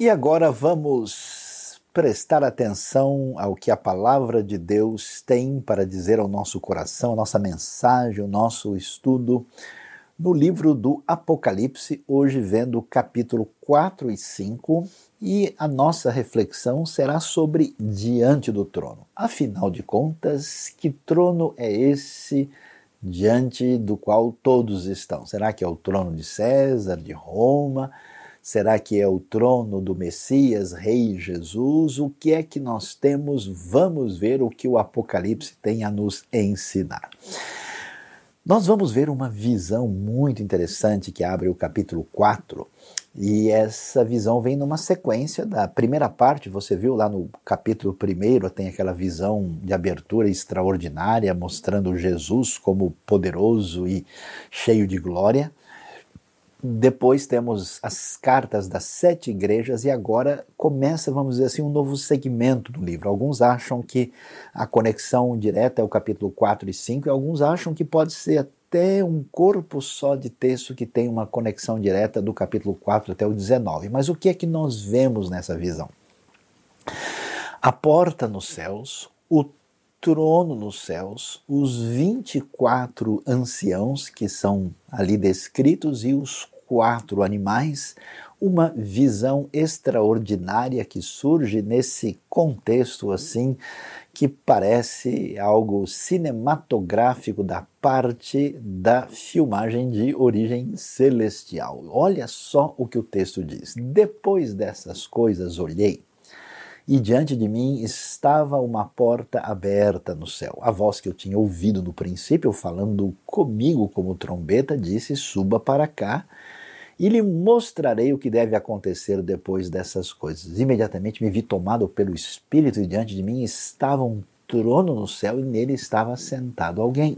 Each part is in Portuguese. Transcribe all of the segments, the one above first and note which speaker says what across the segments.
Speaker 1: E agora vamos prestar atenção ao que a palavra de Deus tem para dizer ao nosso coração, a nossa mensagem, o nosso estudo no livro do Apocalipse, hoje vendo o capítulo 4 e 5, e a nossa reflexão será sobre diante do trono. Afinal de contas, que trono é esse diante do qual todos estão? Será que é o trono de César, de Roma? Será que é o trono do Messias, Rei Jesus? O que é que nós temos? Vamos ver o que o Apocalipse tem a nos ensinar. Nós vamos ver uma visão muito interessante que abre o capítulo 4, e essa visão vem numa sequência da primeira parte, você viu lá no capítulo 1, tem aquela visão de abertura extraordinária, mostrando Jesus como poderoso e cheio de glória. Depois temos as cartas das sete igrejas e agora começa, vamos dizer assim, um novo segmento do livro. Alguns acham que a conexão direta é o capítulo 4 e 5 e alguns acham que pode ser até um corpo só de texto que tem uma conexão direta do capítulo 4 até o 19. Mas o que é que nós vemos nessa visão? A porta nos céus, o trono nos céus, os 24 anciãos que são ali descritos e os quatro animais, uma visão extraordinária que surge nesse contexto assim que parece algo cinematográfico da parte da filmagem de origem celestial. Olha só o que o texto diz. Depois dessas coisas olhei e diante de mim estava uma porta aberta no céu. A voz que eu tinha ouvido no princípio, falando comigo como trombeta, disse: Suba para cá e lhe mostrarei o que deve acontecer depois dessas coisas. Imediatamente me vi tomado pelo Espírito e diante de mim estava um trono no céu e nele estava sentado alguém.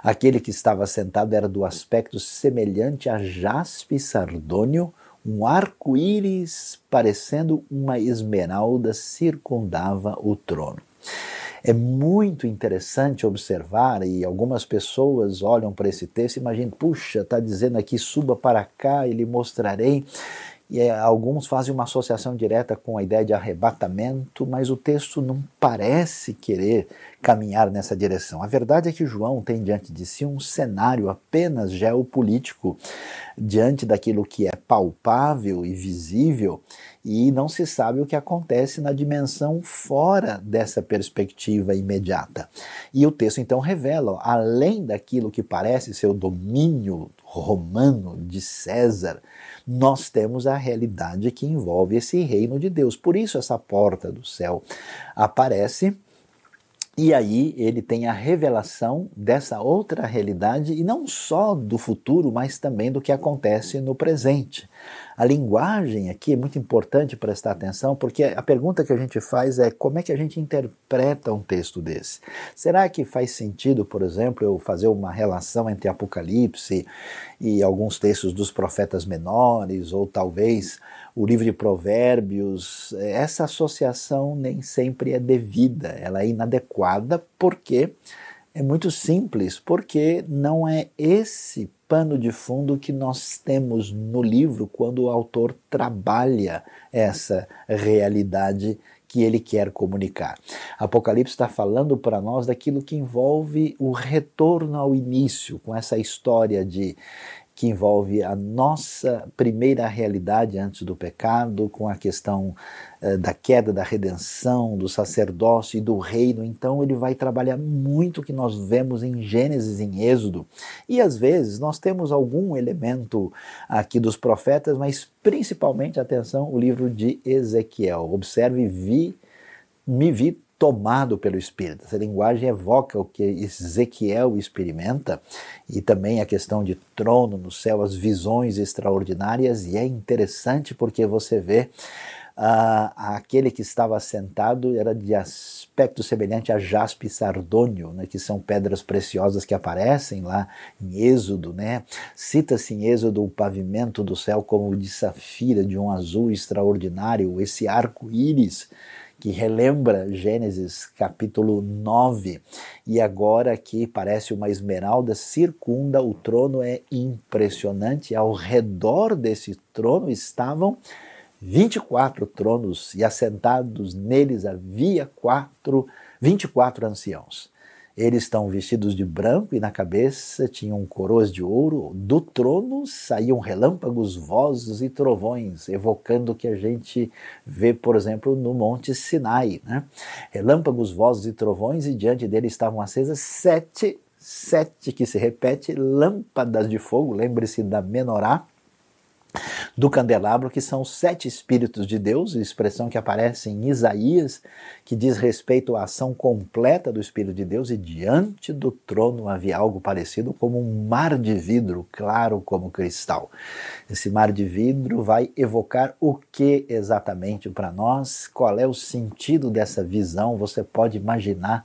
Speaker 1: Aquele que estava sentado era do aspecto semelhante a jaspe sardônio, um arco-íris parecendo uma esmeralda circundava o trono. É muito interessante observar, e algumas pessoas olham para esse texto e imaginam, puxa, está dizendo aqui, suba para cá e lhe mostrarei. E é, alguns fazem uma associação direta com a ideia de arrebatamento, mas o texto não parece querer caminhar nessa direção. A verdade é que João tem diante de si um cenário apenas geopolítico, diante daquilo que é palpável e visível, e não se sabe o que acontece na dimensão fora dessa perspectiva imediata. E o texto então revela, além daquilo que parece ser o domínio romano de César, nós temos a realidade que envolve esse reino de Deus. Por isso essa porta do céu aparece e aí ele tem a revelação dessa outra realidade, e não só do futuro, mas também do que acontece no presente. A linguagem aqui é muito importante prestar atenção, porque a pergunta que a gente faz é como é que a gente interpreta um texto desse? Será que faz sentido, por exemplo, eu fazer uma relação entre Apocalipse e alguns textos dos profetas menores, ou talvez o livro de Provérbios? Essa associação nem sempre é devida, ela é inadequada, porque é muito simples, porque não é esse pano de fundo que nós temos no livro quando o autor trabalha essa realidade que ele quer comunicar. Apocalipse está falando para nós daquilo que envolve o retorno ao início, com essa história de que envolve a nossa primeira realidade antes do pecado, com a questão eh, da queda, da redenção, do sacerdócio e do reino. Então ele vai trabalhar muito o que nós vemos em Gênesis, em Êxodo. E às vezes nós temos algum elemento aqui dos profetas, mas principalmente, atenção, o livro de Ezequiel. Observe, vi, me vi tomado pelo Espírito. Essa linguagem evoca o que Ezequiel experimenta e também a questão de trono no céu, as visões extraordinárias, e é interessante porque você vê uh, aquele que estava sentado era de aspecto semelhante a jaspe sardônio, né, que são pedras preciosas que aparecem lá em Êxodo. Né? Cita-se em Êxodo o pavimento do céu como de safira, de um azul extraordinário, esse arco-íris que relembra Gênesis capítulo 9. E agora que parece uma esmeralda, circunda o trono, é impressionante. Ao redor desse trono estavam 24 tronos e assentados neles havia quatro, 24 anciãos. Eles estão vestidos de branco e na cabeça tinham coroas de ouro. Do trono saíam relâmpagos, vozes e trovões, evocando o que a gente vê, por exemplo, no Monte Sinai. Né? Relâmpagos, vozes e trovões, e diante dele estavam acesas sete, sete que se repete, lâmpadas de fogo. Lembre-se da menorá do candelabro, que são sete Espíritos de Deus, expressão que aparece em Isaías, que diz respeito à ação completa do Espírito de Deus, e diante do trono havia algo parecido como um mar de vidro, claro como cristal. Esse mar de vidro vai evocar o que exatamente para nós? Qual é o sentido dessa visão? Você pode imaginar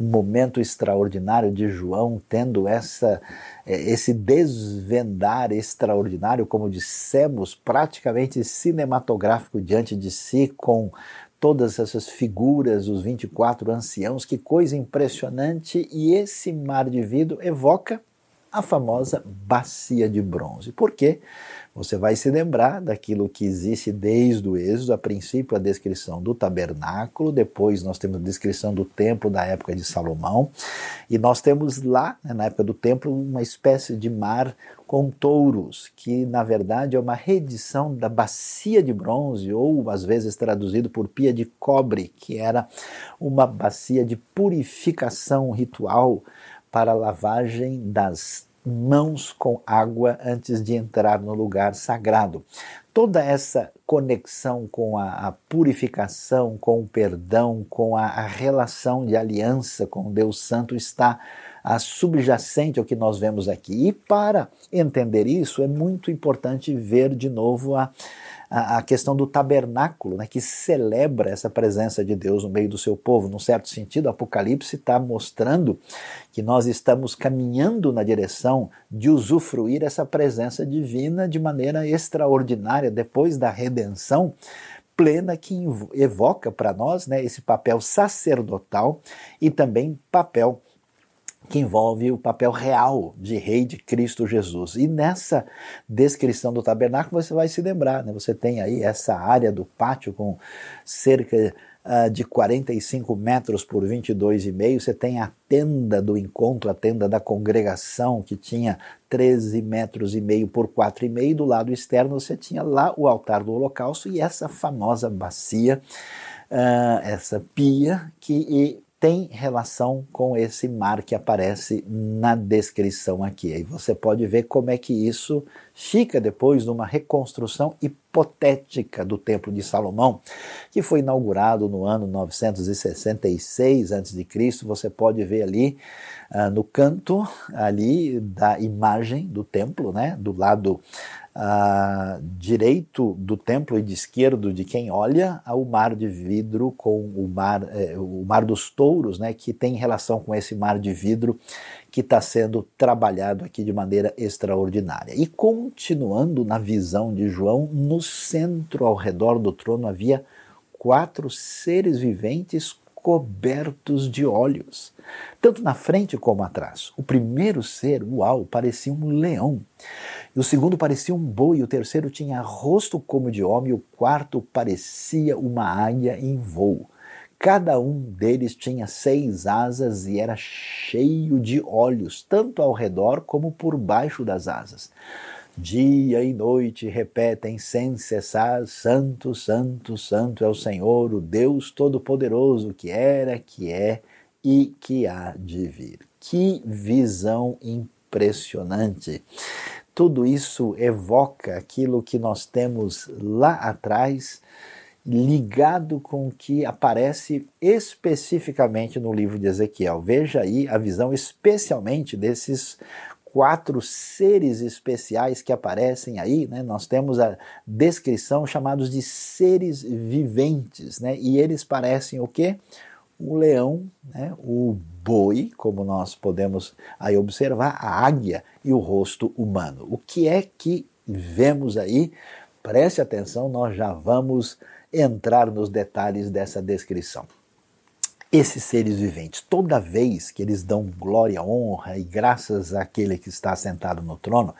Speaker 1: momento extraordinário de João tendo essa é, esse desvendar extraordinário, como dissemos, praticamente cinematográfico diante de si, com todas essas figuras, os 24 anciãos, que coisa impressionante! E esse mar de vidro evoca a famosa bacia de bronze. Por quê? Você vai se lembrar daquilo que existe desde o Êxodo, a princípio a descrição do tabernáculo, depois nós temos a descrição do templo da época de Salomão, e nós temos lá, né, na época do templo, uma espécie de mar com touros, que na verdade é uma reedição da bacia de bronze, ou às vezes traduzido por pia de cobre, que era uma bacia de purificação ritual para a lavagem das mãos com água antes de entrar no lugar sagrado. Toda essa conexão com a, a purificação, com o perdão, com a, a, relação de aliança com Deus Santo está a subjacente ao que nós vemos aqui. E para entender isso, é muito importante ver de novo a, a, questão do tabernáculo, né, que celebra essa presença de Deus no meio do seu povo. Num certo sentido, o Apocalipse está mostrando que nós estamos caminhando na direção de usufruir essa presença divina de maneira extraordinária depois da redenção plena que evoca para nós né, esse papel sacerdotal e também papel que envolve o papel real de rei de Cristo Jesus. E nessa descrição do tabernáculo você vai se lembrar, né? você tem aí essa área do pátio com cerca uh, de 45 metros por 22,5, você tem a tenda do encontro, a tenda da congregação, que tinha 13 metros e meio por 4,5, e do lado externo você tinha lá o altar do holocausto e essa famosa bacia, uh, essa pia que tem relação com esse mar que aparece na descrição aqui. Aí você pode ver como é que isso fica depois numa reconstrução hipotética do Templo de Salomão, que foi inaugurado no ano 966 a.C. Você pode ver ali uh, no canto ali da imagem do templo, né, do lado direito do templo e de esquerdo de quem olha ao mar de vidro com o mar, eh, o mar dos touros, né, que tem relação com esse mar de vidro que está sendo trabalhado aqui de maneira extraordinária. E continuando na visão de João, no centro ao redor do trono havia quatro seres viventes cobertos de olhos, tanto na frente como atrás. O primeiro ser, uau, parecia um leão. E o segundo parecia um boi, o terceiro tinha rosto como de homem, e o quarto parecia uma águia em voo. Cada um deles tinha seis asas e era cheio de olhos, tanto ao redor como por baixo das asas. Dia e noite repetem sem cessar: Santo, Santo, Santo é o Senhor, o Deus Todo-Poderoso, que era, que é e que há de vir. Que visão impressionante! Tudo isso evoca aquilo que nós temos lá atrás, ligado com o que aparece especificamente no livro de Ezequiel. Veja aí a visão, especialmente desses quatro seres especiais que aparecem aí, né? Nós temos a descrição chamados de seres viventes, né? E eles parecem o quê? O leão, né? o boi, como nós podemos aí observar, a águia e o rosto humano. O que é que vemos aí? Preste atenção, nós já vamos entrar nos detalhes dessa descrição. Esses seres viventes, toda vez que eles dão glória, honra e graças àquele que está sentado no trono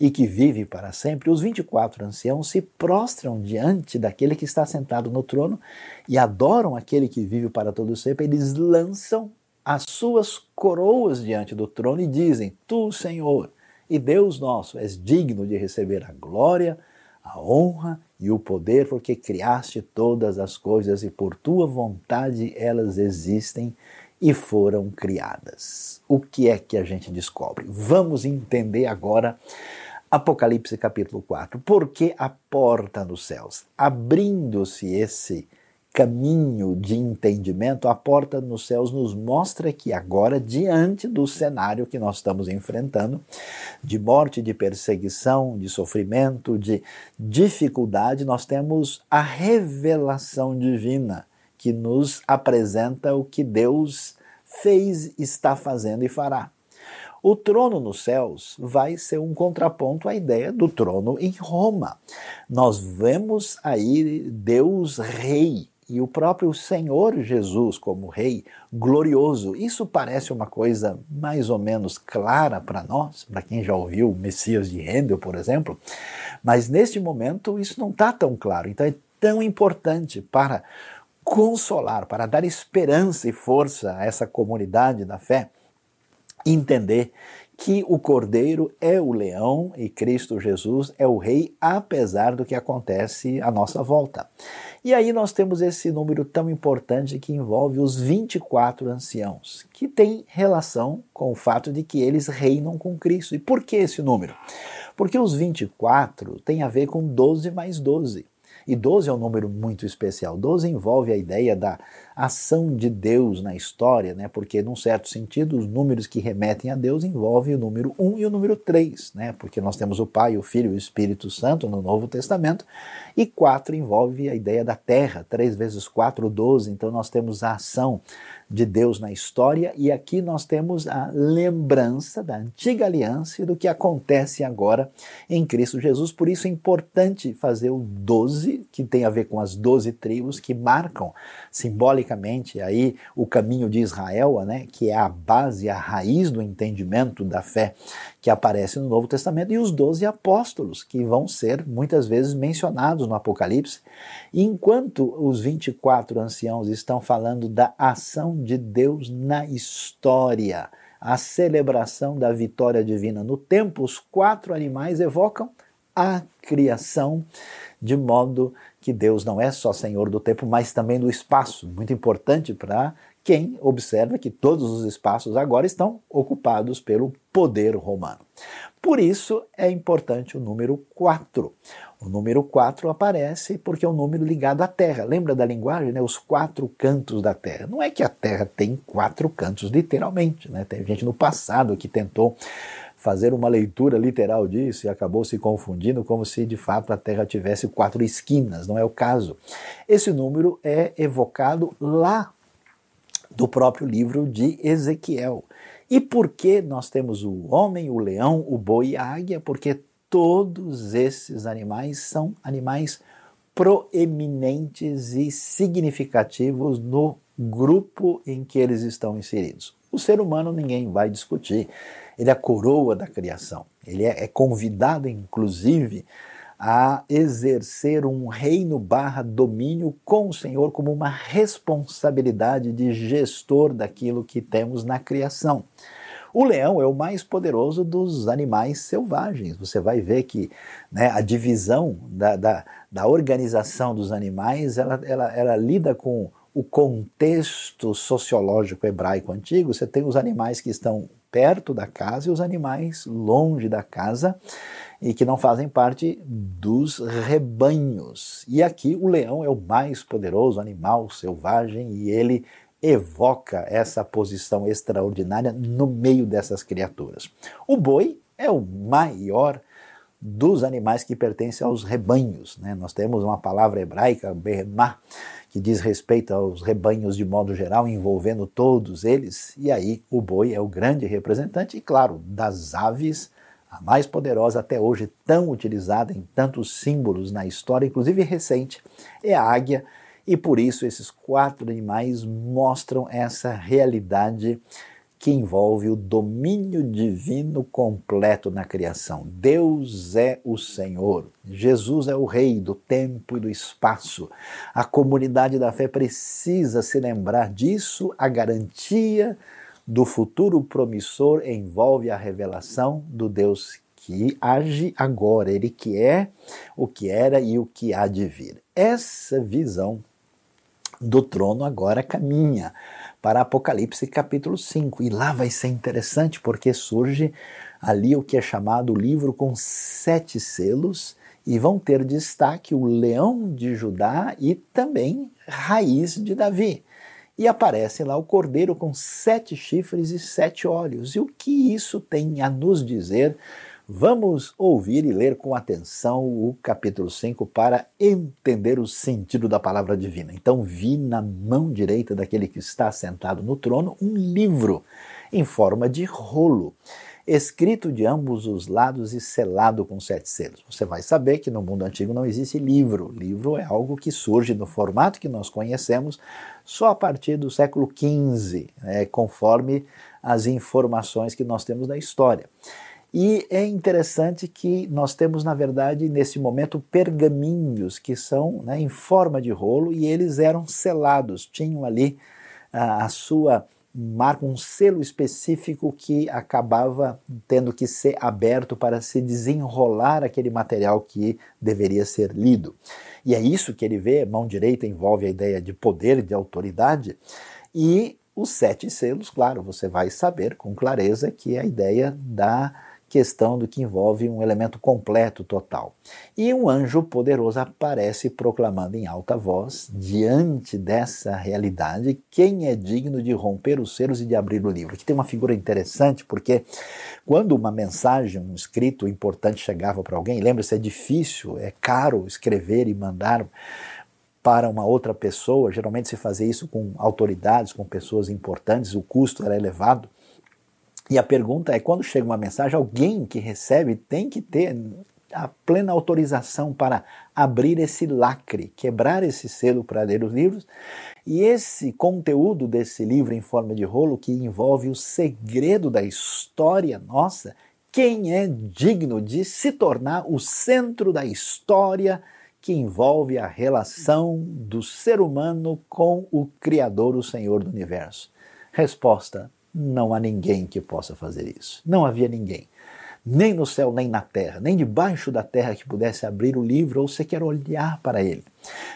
Speaker 1: e que vive para sempre, os 24 anciãos se prostram diante daquele que está sentado no trono e adoram aquele que vive para todo sempre. Eles lançam as suas coroas diante do trono e dizem: Tu, Senhor, e Deus nosso, és digno de receber a glória, a honra e o poder, porque criaste todas as coisas e por tua vontade elas existem e foram criadas. O que é que a gente descobre? Vamos entender agora Apocalipse capítulo 4. Porque a porta nos céus, abrindo-se esse caminho de entendimento, a porta nos céus nos mostra que agora, diante do cenário que nós estamos enfrentando, de morte, de perseguição, de sofrimento, de dificuldade, nós temos a revelação divina que nos apresenta o que Deus fez, está fazendo e fará. O trono nos céus vai ser um contraponto à ideia do trono em Roma. Nós vemos aí Deus rei, e o próprio Senhor Jesus como Rei glorioso. Isso parece uma coisa mais ou menos clara para nós, para quem já ouviu o Messias de Handel, por exemplo, mas neste momento isso não está tão claro. Então é tão importante para consolar, para dar esperança e força a essa comunidade da fé, entender que o Cordeiro é o leão e Cristo Jesus é o rei, apesar do que acontece à nossa volta. E aí nós temos esse número tão importante que envolve os 24 anciãos, que tem relação com o fato de que eles reinam com Cristo. E por que esse número? Porque os 24 tem a ver com 12 mais 12. E 12 é um número muito especial. 12 envolve a ideia da ação de Deus na história, né? porque, num certo sentido, os números que remetem a Deus envolvem o número 1 e o número 3, né? porque nós temos o Pai, o Filho e o Espírito Santo no Novo Testamento, e 4 envolve a ideia da terra, 3 vezes 4, 12, então nós temos a ação de Deus na história, e aqui nós temos a lembrança da antiga aliança e do que acontece agora em Cristo Jesus. Por isso é importante fazer o 12, que tem a ver com as 12 tribos que marcam simbolicamente aí o caminho de Israel, né, que é a base, a raiz do entendimento da fé que aparece no Novo Testamento, e os 12 apóstolos, que vão ser muitas vezes mencionados no Apocalipse. Enquanto os 24 anciãos estão falando da ação de Deus na história, a celebração da vitória divina no tempo, os quatro animais evocam a criação, de modo que Deus não é só Senhor do tempo, mas também do espaço. Muito importante para quem observa que todos os espaços agora estão ocupados pelo poder romano. Por isso é importante o número 4. O número 4 aparece porque é um número ligado à Terra. Lembra da linguagem, né? Os quatro cantos da Terra. Não é que a Terra tem quatro cantos, literalmente. Né? Tem gente no passado que tentou fazer uma leitura literal disso e acabou se confundindo como se de fato a Terra tivesse quatro esquinas. Não é o caso. Esse número é evocado lá do próprio livro de Ezequiel. E por que nós temos o homem, o leão, o boi e a águia? Porque todos esses animais são animais proeminentes e significativos no grupo em que eles estão inseridos. O ser humano ninguém vai discutir, ele é a coroa da criação, ele é, é convidado, inclusive, a exercer um reino barra domínio com o Senhor como uma responsabilidade de gestor daquilo que temos na criação. O leão é o mais poderoso dos animais selvagens. Você vai ver que né, a divisão da, da, da, organização dos animais ela, ela, ela lida com o contexto sociológico hebraico antigo. Você tem os animais que estão perto da casa e os animais longe da casa e que não fazem parte dos rebanhos. E aqui o leão é o mais poderoso animal selvagem e ele evoca essa posição extraordinária no meio dessas criaturas. O boi é o maior dos animais que pertencem aos rebanhos. Né? Nós temos uma palavra hebraica, behemah, que diz respeito aos rebanhos de modo geral, envolvendo todos eles, e aí o boi é o grande representante, e claro, das aves a mais poderosa até hoje, tão utilizada em tantos símbolos na história, inclusive recente, é a águia. E por isso esses quatro animais mostram essa realidade que envolve o domínio divino completo na criação. Deus é o Senhor, Jesus é o Rei do tempo e do espaço. A comunidade da fé precisa se lembrar disso, a garantia do futuro promissor envolve a revelação do Deus que age agora, ele que é o que era e o que há de vir. Essa visão do trono agora caminha para Apocalipse capítulo 5. E lá vai ser interessante porque surge ali o que é chamado o livro com sete selos e vão ter destaque o leão de Judá e também raiz de Davi. E aparece lá o cordeiro com sete chifres e sete olhos. E o que isso tem a nos dizer Vamos ouvir e ler com atenção o capítulo 5 para entender o sentido da palavra divina. Então, vi na mão direita daquele que está sentado no trono um livro em forma de rolo, escrito de ambos os lados e selado com sete selos. Você vai saber que no mundo antigo não existe livro. Livro é algo que surge no formato que nós conhecemos só a partir do século XV, né, conforme as informações que nós temos da história. E é interessante que nós temos, na verdade, nesse momento, pergaminhos que são né, em forma de rolo e eles eram selados, tinham ali a, a sua marca, um selo específico que acabava tendo que ser aberto para se desenrolar aquele material que deveria ser lido. E é isso que ele vê, mão direita envolve a ideia de poder, de autoridade, e os sete selos, claro, você vai saber com clareza que é a ideia da questão do que envolve um elemento completo, total. E um anjo poderoso aparece proclamando em alta voz, diante dessa realidade, quem é digno de romper os selos e de abrir o livro. Aqui tem uma figura interessante, porque quando uma mensagem, um escrito importante chegava para alguém, lembra-se, é difícil, é caro escrever e mandar para uma outra pessoa, geralmente se fazia isso com autoridades, com pessoas importantes, o custo era elevado. E a pergunta é: quando chega uma mensagem, alguém que recebe tem que ter a plena autorização para abrir esse lacre, quebrar esse selo para ler os livros. E esse conteúdo desse livro em forma de rolo, que envolve o segredo da história nossa, quem é digno de se tornar o centro da história que envolve a relação do ser humano com o Criador, o Senhor do universo? Resposta: não há ninguém que possa fazer isso. Não havia ninguém. Nem no céu, nem na terra, nem debaixo da terra que pudesse abrir o livro ou sequer olhar para ele.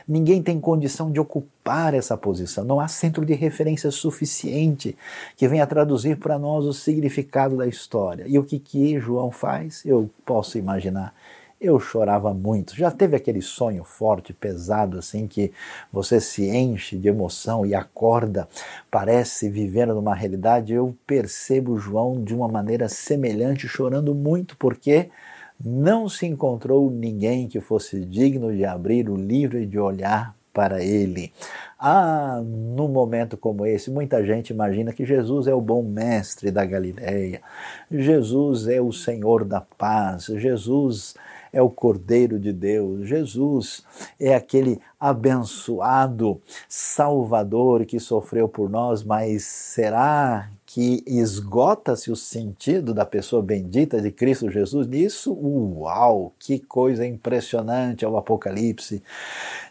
Speaker 1: Ninguém tem condição de ocupar essa posição. Não há centro de referência suficiente que venha traduzir para nós o significado da história. E o que, que João faz? Eu posso imaginar eu chorava muito. Já teve aquele sonho forte, pesado, assim, que você se enche de emoção e acorda, parece vivendo numa realidade. Eu percebo João de uma maneira semelhante, chorando muito, porque não se encontrou ninguém que fosse digno de abrir o livro e de olhar para ele. Ah, num momento como esse, muita gente imagina que Jesus é o bom mestre da Galileia, Jesus é o Senhor da paz, Jesus é o Cordeiro de Deus, Jesus é aquele abençoado Salvador que sofreu por nós, mas será que esgota-se o sentido da pessoa bendita de Cristo Jesus nisso? Uau, que coisa impressionante é o Apocalipse.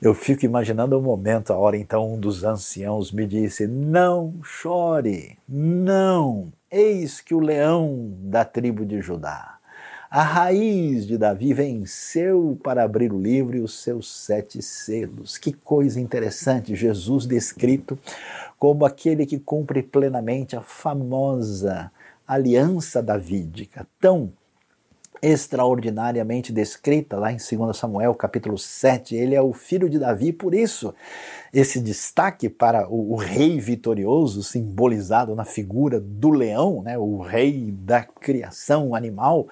Speaker 1: Eu fico imaginando o um momento, a hora então um dos anciãos me disse: Não chore, não, eis que o leão da tribo de Judá a raiz de Davi venceu para abrir o livro e os seus sete selos. Que coisa interessante! Jesus descrito como aquele que cumpre plenamente a famosa aliança davídica, tão extraordinariamente descrita lá em 2 Samuel capítulo 7. Ele é o filho de Davi, por isso esse destaque para o, o, rei vitorioso, simbolizado na figura do leão, né, o rei da criação animal,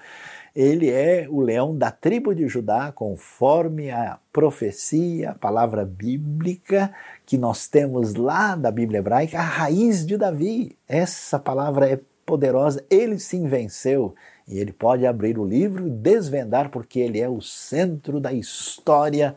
Speaker 1: ele é o leão da tribo de Judá, conforme a profecia, a palavra bíblica que nós temos lá da Bíblia hebraica, a raiz de Davi. Essa palavra é poderosa, ele sim venceu e ele pode abrir o livro e desvendar, porque ele é o centro da história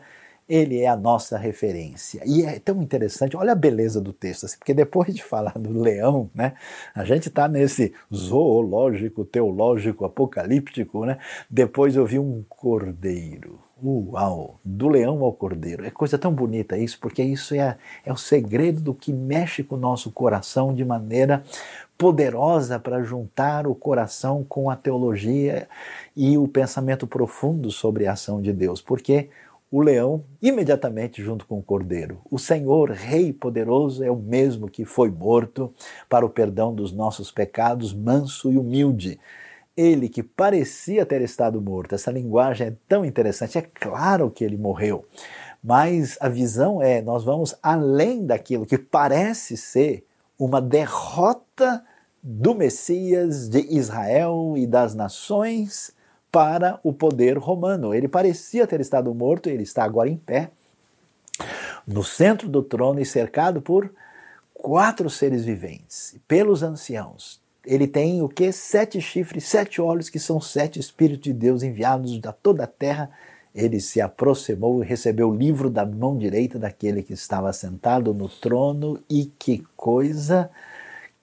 Speaker 1: ele é a nossa referência. E é tão interessante, olha a beleza do texto, assim, porque depois de falar do leão, né, a gente está nesse zoológico, teológico, apocalíptico, né? Depois eu vi um cordeiro. Uau! Do leão ao cordeiro. É coisa tão bonita isso, porque isso é, é o segredo do que mexe com o nosso coração de maneira poderosa para juntar o coração com a teologia e o pensamento profundo sobre a ação de Deus. Porque o leão imediatamente junto com o cordeiro. O Senhor, Rei poderoso, é o mesmo que foi morto para o perdão dos nossos pecados, manso e humilde. Ele que parecia ter estado morto. Essa linguagem é tão interessante. É claro que ele morreu, mas a visão é: nós vamos além daquilo que parece ser uma derrota do Messias de Israel e das nações para o poder romano. Ele parecia ter estado morto, ele está agora em pé, no centro do trono e cercado por quatro seres viventes, pelos anciãos. Ele tem o que? Sete chifres, sete olhos, que são sete Espíritos de Deus enviados da toda a terra. Ele se aproximou e recebeu o livro da mão direita daquele que estava sentado no trono, e que coisa!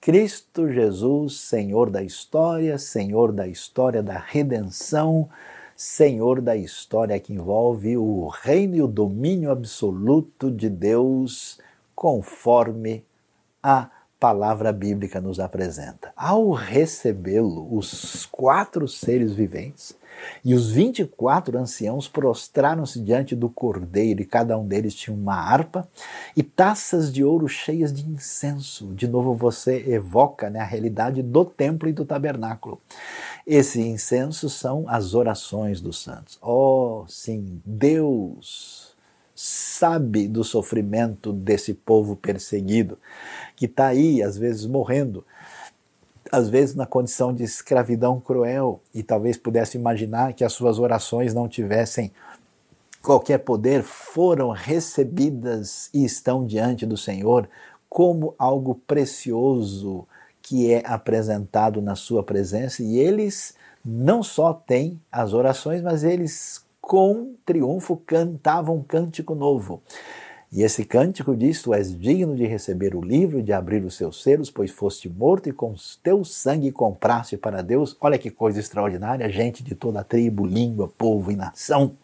Speaker 1: Cristo Jesus, Senhor da história, Senhor da história da redenção, Senhor da história que envolve o reino e o domínio absoluto de Deus, conforme a palavra bíblica nos apresenta. Ao recebê-lo, os quatro seres viventes e os 24 anciãos prostraram-se diante do cordeiro, e cada um deles tinha uma harpa e taças de ouro cheias de incenso. De novo, você evoca né, a realidade do templo e do tabernáculo. Esse incenso são as orações dos santos. Oh, sim, Deus sabe do sofrimento desse povo perseguido, que está aí, às vezes, morrendo às vezes na condição de escravidão cruel, e talvez pudesse imaginar que as suas orações não tivessem qualquer poder, foram recebidas e estão diante do Senhor como algo precioso que é apresentado na sua presença, e eles não só têm as orações, mas eles com triunfo cantavam um cântico novo. E esse cântico diz: Tu és digno de receber o livro e de abrir os seus selos, pois foste morto e com teu sangue compraste para Deus. Olha que coisa extraordinária, gente de toda tribo, língua, povo e nação.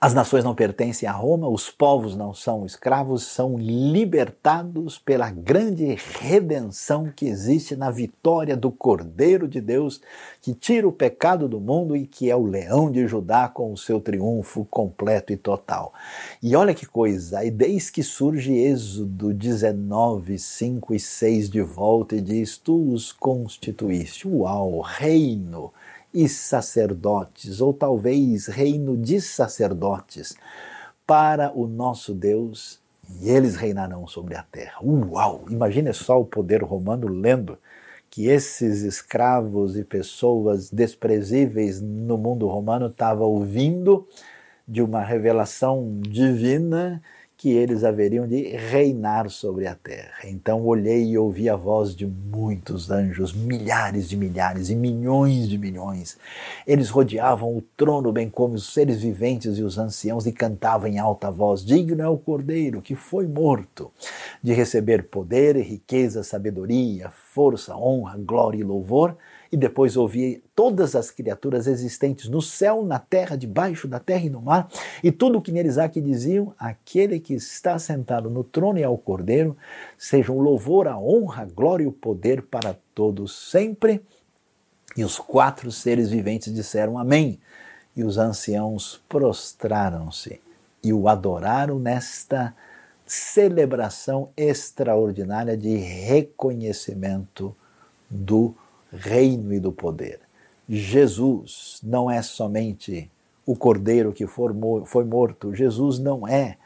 Speaker 1: As nações não pertencem a Roma, os povos não são escravos, são libertados pela grande redenção que existe na vitória do Cordeiro de Deus, que tira o pecado do mundo e que é o leão de Judá com o seu triunfo completo e total. E olha que coisa, e desde que surge Êxodo 19, 5 e 6 de volta e diz: Tu os constituíste, uau, reino e sacerdotes, ou talvez reino de sacerdotes, para o nosso Deus, e eles reinarão sobre a terra. Uau! Imagine só o poder romano lendo que esses escravos e pessoas desprezíveis no mundo romano estavam ouvindo de uma revelação divina que eles haveriam de reinar sobre a terra. Então olhei e ouvi a voz de muitos anjos, milhares de milhares e milhões de milhões. Eles rodeavam o trono, bem como os seres viventes e os anciãos, e cantavam em alta voz: Digno é o cordeiro que foi morto, de receber poder, riqueza, sabedoria, força, honra, glória e louvor e depois ouvi todas as criaturas existentes no céu, na terra, debaixo da terra e no mar, e tudo o que neles há que diziam: aquele que está sentado no trono e ao cordeiro, sejam o louvor, a honra, a glória e o poder para todos sempre. E os quatro seres viventes disseram amém. E os anciãos prostraram-se e o adoraram nesta celebração extraordinária de reconhecimento do reino e do poder. Jesus não é somente o cordeiro que foi morto, Jesus não é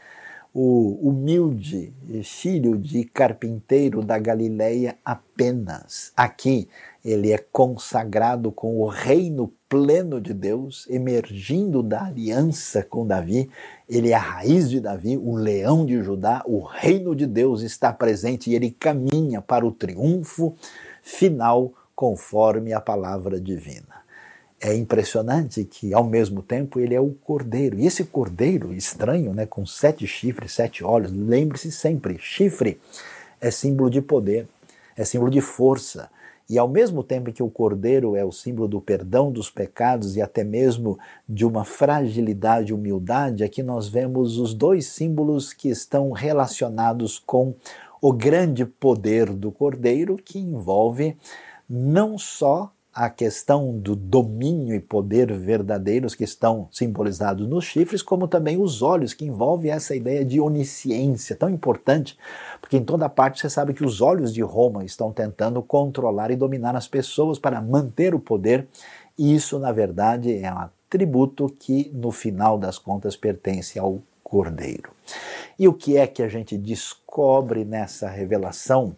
Speaker 1: o humilde filho de carpinteiro da Galileia apenas. Aqui ele é consagrado com o reino pleno de Deus, emergindo da aliança com Davi. Ele é a raiz de Davi, o leão de Judá, o reino de Deus está presente e ele caminha para o triunfo final conforme a palavra divina. é impressionante que, ao mesmo tempo, ele é o cordeiro. E esse cordeiro estranho, né, com sete chifres, sete olhos, lembre-se sempre: chifre é símbolo de poder, é símbolo de força. E ao mesmo tempo que o cordeiro é o símbolo do perdão dos pecados e até mesmo de uma fragilidade e humildade, aqui nós vemos os dois símbolos que estão relacionados com o grande poder do cordeiro, que envolve não só a questão do domínio e poder verdadeiros que estão simbolizados nos chifres, como também os olhos, que envolve essa ideia de onisciência tão importante, porque em toda parte você sabe que os olhos de Roma estão tentando controlar e dominar as pessoas para manter o poder, e isso, na verdade, é um atributo que, no final das contas, pertence ao Cordeiro. E o que é que a gente descobre nessa revelação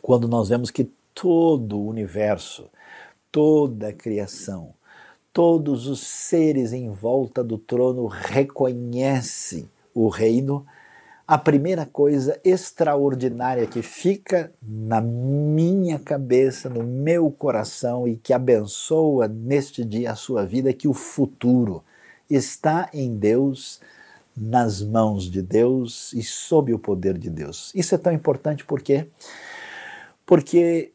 Speaker 1: quando nós vemos que todo o universo, toda a criação, todos os seres em volta do trono reconhecem o reino, a primeira coisa extraordinária que fica na minha cabeça, no meu coração e que abençoa neste dia a sua vida é que o futuro está em Deus, nas mãos de Deus e sob o poder de Deus. Isso é tão importante porque porque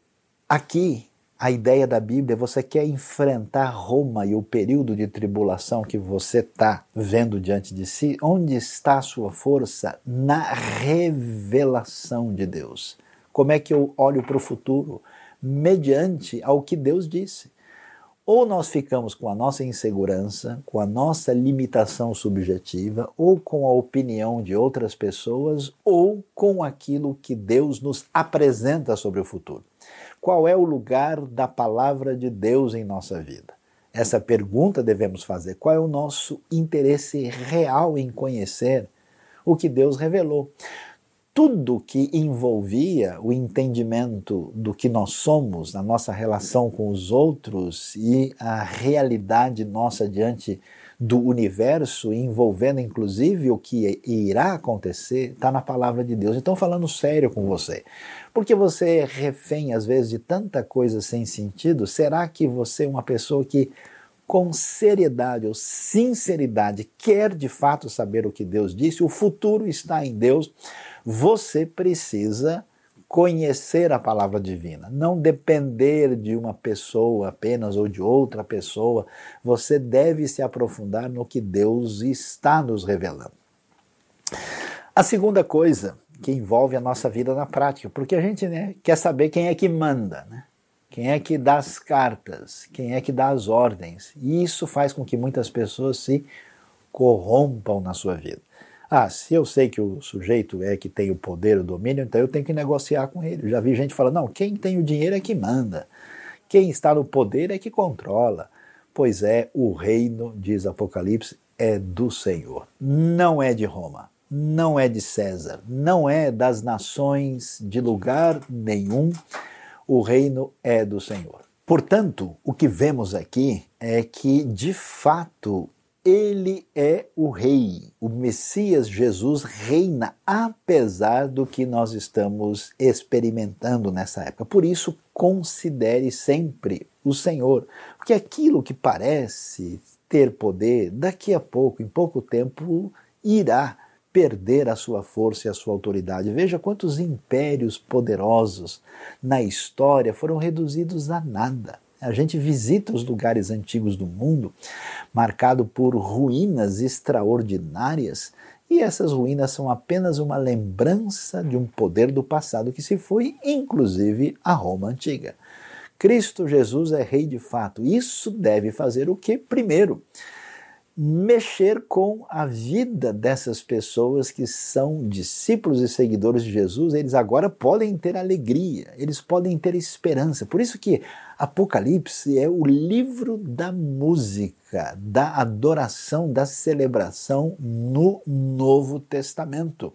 Speaker 1: aqui a ideia da Bíblia, você quer enfrentar Roma e o período de tribulação que você está vendo diante de si, onde está a sua força? Na revelação de Deus. Como é que eu olho para o futuro? Mediante ao que Deus disse. Ou nós ficamos com a nossa insegurança, com a nossa limitação subjetiva, ou com a opinião de outras pessoas, ou com aquilo que Deus nos apresenta sobre o futuro qual é o lugar da palavra de Deus em nossa vida? Essa pergunta devemos fazer. Qual é o nosso interesse real em conhecer o que Deus revelou? Tudo que envolvia o entendimento do que nós somos, a nossa relação com os outros e a realidade nossa diante do universo, envolvendo inclusive o que irá acontecer, está na palavra de Deus. Então, falando sério com você, porque você é refém, às vezes, de tanta coisa sem sentido, será que você é uma pessoa que, com seriedade ou sinceridade, quer de fato saber o que Deus disse? O futuro está em Deus. Você precisa conhecer a palavra divina, não depender de uma pessoa apenas ou de outra pessoa. Você deve se aprofundar no que Deus está nos revelando. A segunda coisa que envolve a nossa vida na prática, porque a gente né, quer saber quem é que manda, né? quem é que dá as cartas, quem é que dá as ordens. E isso faz com que muitas pessoas se corrompam na sua vida. Ah, se eu sei que o sujeito é que tem o poder, o domínio, então eu tenho que negociar com ele. Eu já vi gente falando, não, quem tem o dinheiro é que manda. Quem está no poder é que controla. Pois é, o reino, diz Apocalipse, é do Senhor, não é de Roma não é de César, não é das nações de lugar nenhum, o reino é do Senhor. Portanto, o que vemos aqui é que, de fato, ele é o rei. O Messias Jesus reina, apesar do que nós estamos experimentando nessa época. Por isso, considere sempre o Senhor, porque aquilo que parece ter poder, daqui a pouco, em pouco tempo, irá perder a sua força e a sua autoridade. Veja quantos impérios poderosos na história foram reduzidos a nada. A gente visita os lugares antigos do mundo, marcado por ruínas extraordinárias, e essas ruínas são apenas uma lembrança de um poder do passado que se foi, inclusive a Roma antiga. Cristo Jesus é rei de fato. Isso deve fazer o que? Primeiro, mexer com a vida dessas pessoas que são discípulos e seguidores de Jesus, eles agora podem ter alegria, eles podem ter esperança. Por isso que Apocalipse é o livro da música, da adoração, da celebração no Novo Testamento.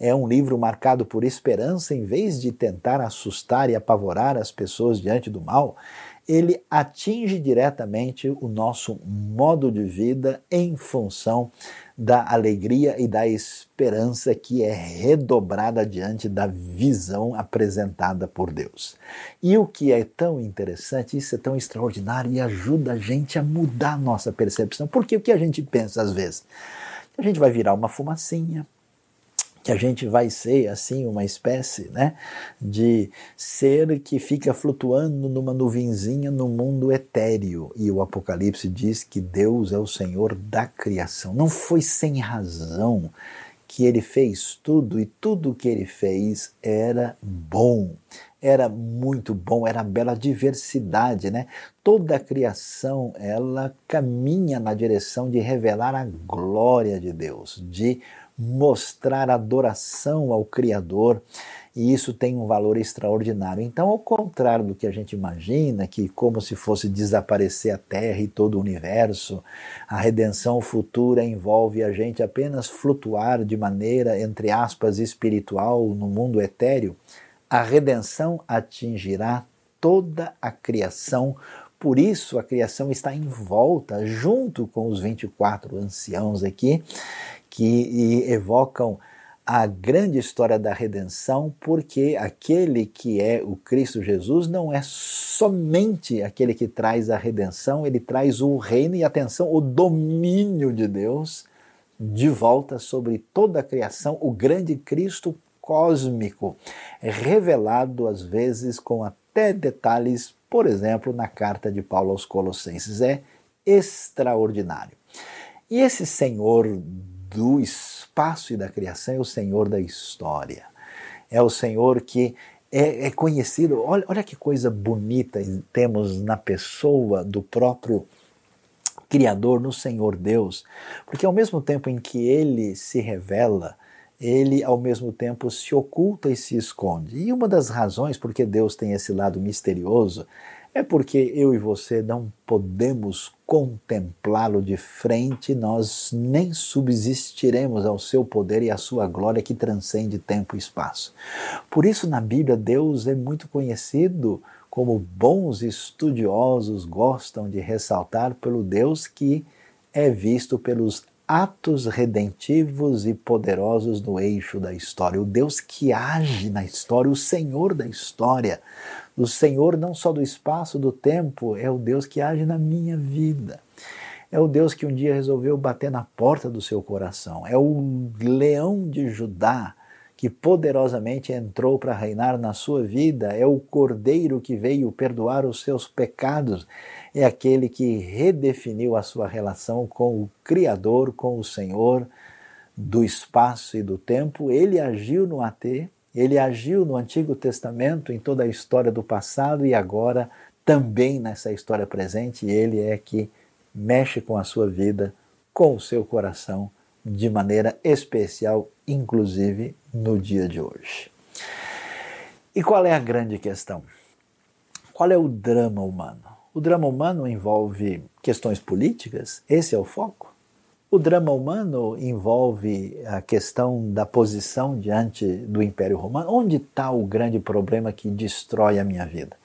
Speaker 1: É um livro marcado por esperança, em vez de tentar assustar e apavorar as pessoas diante do mal ele atinge diretamente o nosso modo de vida em função da alegria e da esperança que é redobrada diante da visão apresentada por Deus. E o que é tão interessante, isso é tão extraordinário e ajuda a gente a mudar a nossa percepção. Porque o que a gente pensa às vezes? A gente vai virar uma fumacinha, que a gente vai ser assim uma espécie né, de ser que fica flutuando numa nuvenzinha no mundo etéreo. E o Apocalipse diz que Deus é o Senhor da criação. Não foi sem razão que ele fez tudo e tudo que ele fez era bom. Era muito bom, era bela diversidade, né? Toda a criação, ela caminha na direção de revelar a glória de Deus, de mostrar adoração ao Criador, e isso tem um valor extraordinário. Então, ao contrário do que a gente imagina, que como se fosse desaparecer a Terra e todo o universo, a redenção futura envolve a gente apenas flutuar de maneira, entre aspas, espiritual no mundo etéreo, a redenção atingirá toda a criação por isso a criação está em volta, junto com os 24 anciãos aqui, que evocam a grande história da redenção, porque aquele que é o Cristo Jesus não é somente aquele que traz a redenção, ele traz o reino e atenção, o domínio de Deus de volta sobre toda a criação, o grande Cristo cósmico, revelado às vezes com até detalhes, por exemplo, na carta de Paulo aos Colossenses. É extraordinário. E esse Senhor do espaço e da criação, é o Senhor da história. É o Senhor que é, é conhecido. Olha, olha que coisa bonita temos na pessoa do próprio Criador, no Senhor Deus, porque ao mesmo tempo em que ele se revela, ele ao mesmo tempo se oculta e se esconde. E uma das razões porque Deus tem esse lado misterioso é porque eu e você não podemos contemplá-lo de frente, nós nem subsistiremos ao seu poder e à sua glória que transcende tempo e espaço. Por isso, na Bíblia, Deus é muito conhecido como bons estudiosos gostam de ressaltar pelo Deus que é visto pelos atos redentivos e poderosos no eixo da história, o Deus que age na história, o Senhor da história. O Senhor não só do espaço, do tempo, é o Deus que age na minha vida. É o Deus que um dia resolveu bater na porta do seu coração. É o leão de Judá que poderosamente entrou para reinar na sua vida. É o cordeiro que veio perdoar os seus pecados. É aquele que redefiniu a sua relação com o Criador, com o Senhor do espaço e do tempo. Ele agiu no AT ele agiu no Antigo Testamento, em toda a história do passado e agora também nessa história presente. Ele é que mexe com a sua vida, com o seu coração, de maneira especial, inclusive no dia de hoje. E qual é a grande questão? Qual é o drama humano? O drama humano envolve questões políticas? Esse é o foco? O drama humano envolve a questão da posição diante do Império Romano. Onde está o grande problema que destrói a minha vida?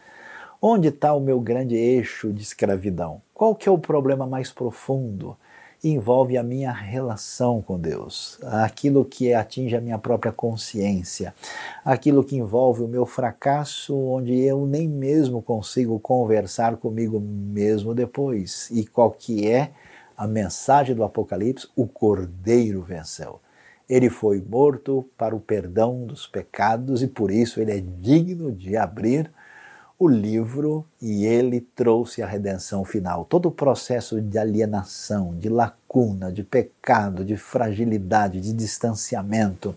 Speaker 1: Onde está o meu grande eixo de escravidão? Qual que é o problema mais profundo? Envolve a minha relação com Deus, aquilo que atinge a minha própria consciência, aquilo que envolve o meu fracasso, onde eu nem mesmo consigo conversar comigo mesmo depois. E qual que é a mensagem do Apocalipse, o Cordeiro venceu. Ele foi morto para o perdão dos pecados e por isso ele é digno de abrir o livro e ele trouxe a redenção final. Todo o processo de alienação, de lacuna, de pecado, de fragilidade, de distanciamento,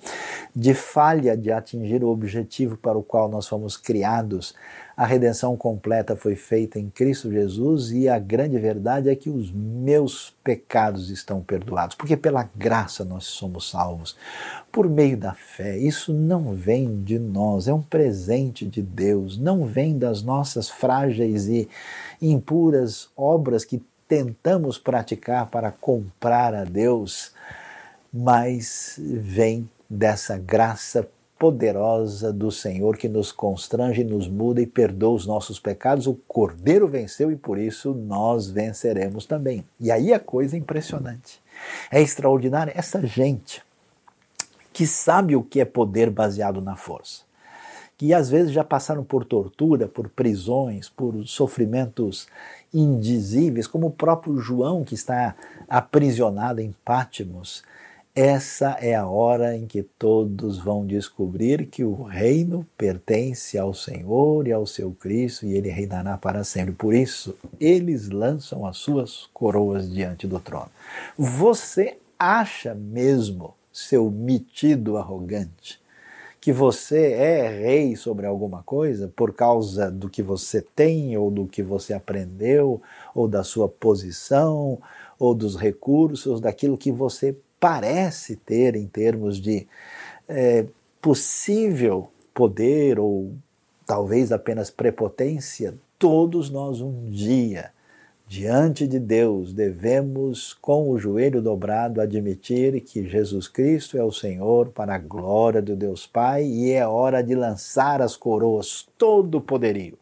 Speaker 1: de falha de atingir o objetivo para o qual nós fomos criados, a redenção completa foi feita em Cristo Jesus e a grande verdade é que os meus pecados estão perdoados, porque pela graça nós somos salvos, por meio da fé. Isso não vem de nós, é um presente de Deus, não vem das nossas frágeis e impuras obras que tentamos praticar para comprar a Deus, mas vem dessa graça poderosa do Senhor que nos constrange, nos muda e perdoa os nossos pecados. O Cordeiro venceu e por isso nós venceremos também. E aí a coisa é impressionante. É extraordinária essa gente que sabe o que é poder baseado na força. Que às vezes já passaram por tortura, por prisões, por sofrimentos indizíveis, como o próprio João que está aprisionado em Pátimos essa é a hora em que todos vão descobrir que o reino pertence ao Senhor e ao seu Cristo e ele reinará para sempre. Por isso, eles lançam as suas coroas diante do trono. Você acha mesmo, seu metido arrogante, que você é rei sobre alguma coisa por causa do que você tem ou do que você aprendeu ou da sua posição ou dos recursos, daquilo que você parece ter em termos de é, possível poder ou talvez apenas prepotência, todos nós um dia, diante de Deus, devemos, com o joelho dobrado, admitir que Jesus Cristo é o Senhor para a glória do Deus Pai e é hora de lançar as coroas, todo o poderio.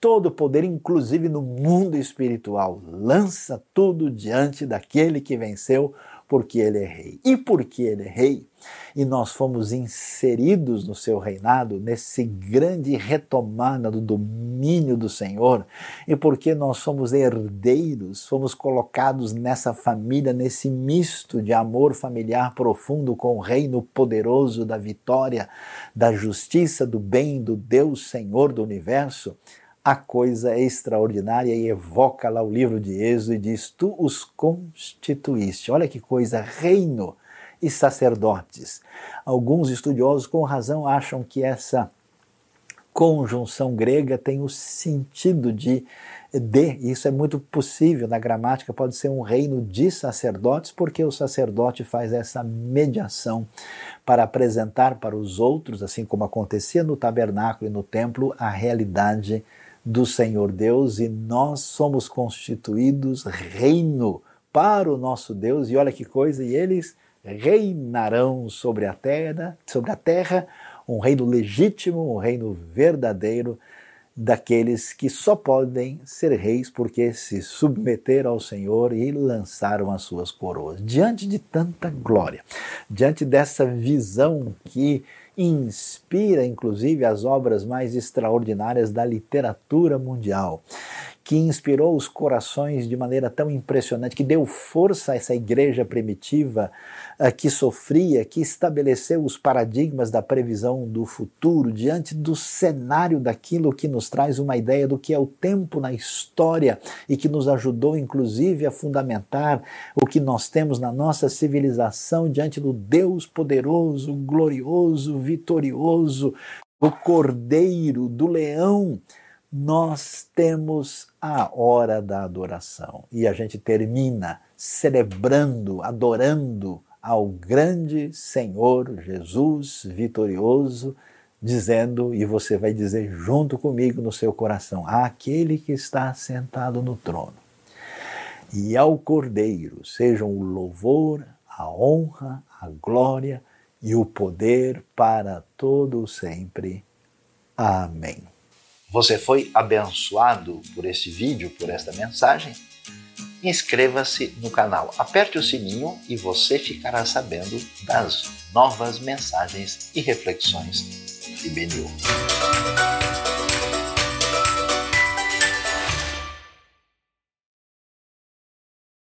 Speaker 1: Todo o poder, inclusive no mundo espiritual, lança tudo diante daquele que venceu porque ele é rei. E porque ele é rei, e nós fomos inseridos no seu reinado, nesse grande retomada do domínio do Senhor, e porque nós somos herdeiros, fomos colocados nessa família, nesse misto de amor familiar profundo com o reino poderoso da vitória, da justiça, do bem, do Deus Senhor do universo, a coisa é extraordinária e evoca lá o livro de Êxodo e diz: Tu os constituíste. Olha que coisa, reino e sacerdotes. Alguns estudiosos, com razão, acham que essa conjunção grega tem o sentido de de, isso é muito possível na gramática, pode ser um reino de sacerdotes, porque o sacerdote faz essa mediação para apresentar para os outros, assim como acontecia no tabernáculo e no templo, a realidade do Senhor Deus e nós somos constituídos reino para o nosso Deus. E olha que coisa, e eles reinarão sobre a terra, sobre a terra, um reino legítimo, um reino verdadeiro daqueles que só podem ser reis porque se submeteram ao Senhor e lançaram as suas coroas. Diante de tanta glória, diante dessa visão que inspira inclusive as obras mais extraordinárias da literatura mundial que inspirou os corações de maneira tão impressionante, que deu força a essa igreja primitiva uh, que sofria, que estabeleceu os paradigmas da previsão do futuro diante do cenário daquilo que nos traz uma ideia do que é o tempo na história e que nos ajudou, inclusive, a fundamentar o que nós temos na nossa civilização diante do Deus poderoso, glorioso, vitorioso, do Cordeiro, do Leão nós temos a hora da adoração e a gente termina celebrando, adorando ao grande Senhor Jesus vitorioso, dizendo, e você vai dizer junto comigo no seu coração, aquele que está sentado no trono. E ao Cordeiro sejam o louvor, a honra, a glória e o poder para todo sempre. Amém. Você foi abençoado por esse vídeo, por esta mensagem? Inscreva-se no canal, aperte o sininho e você ficará sabendo das novas mensagens e reflexões de Benil.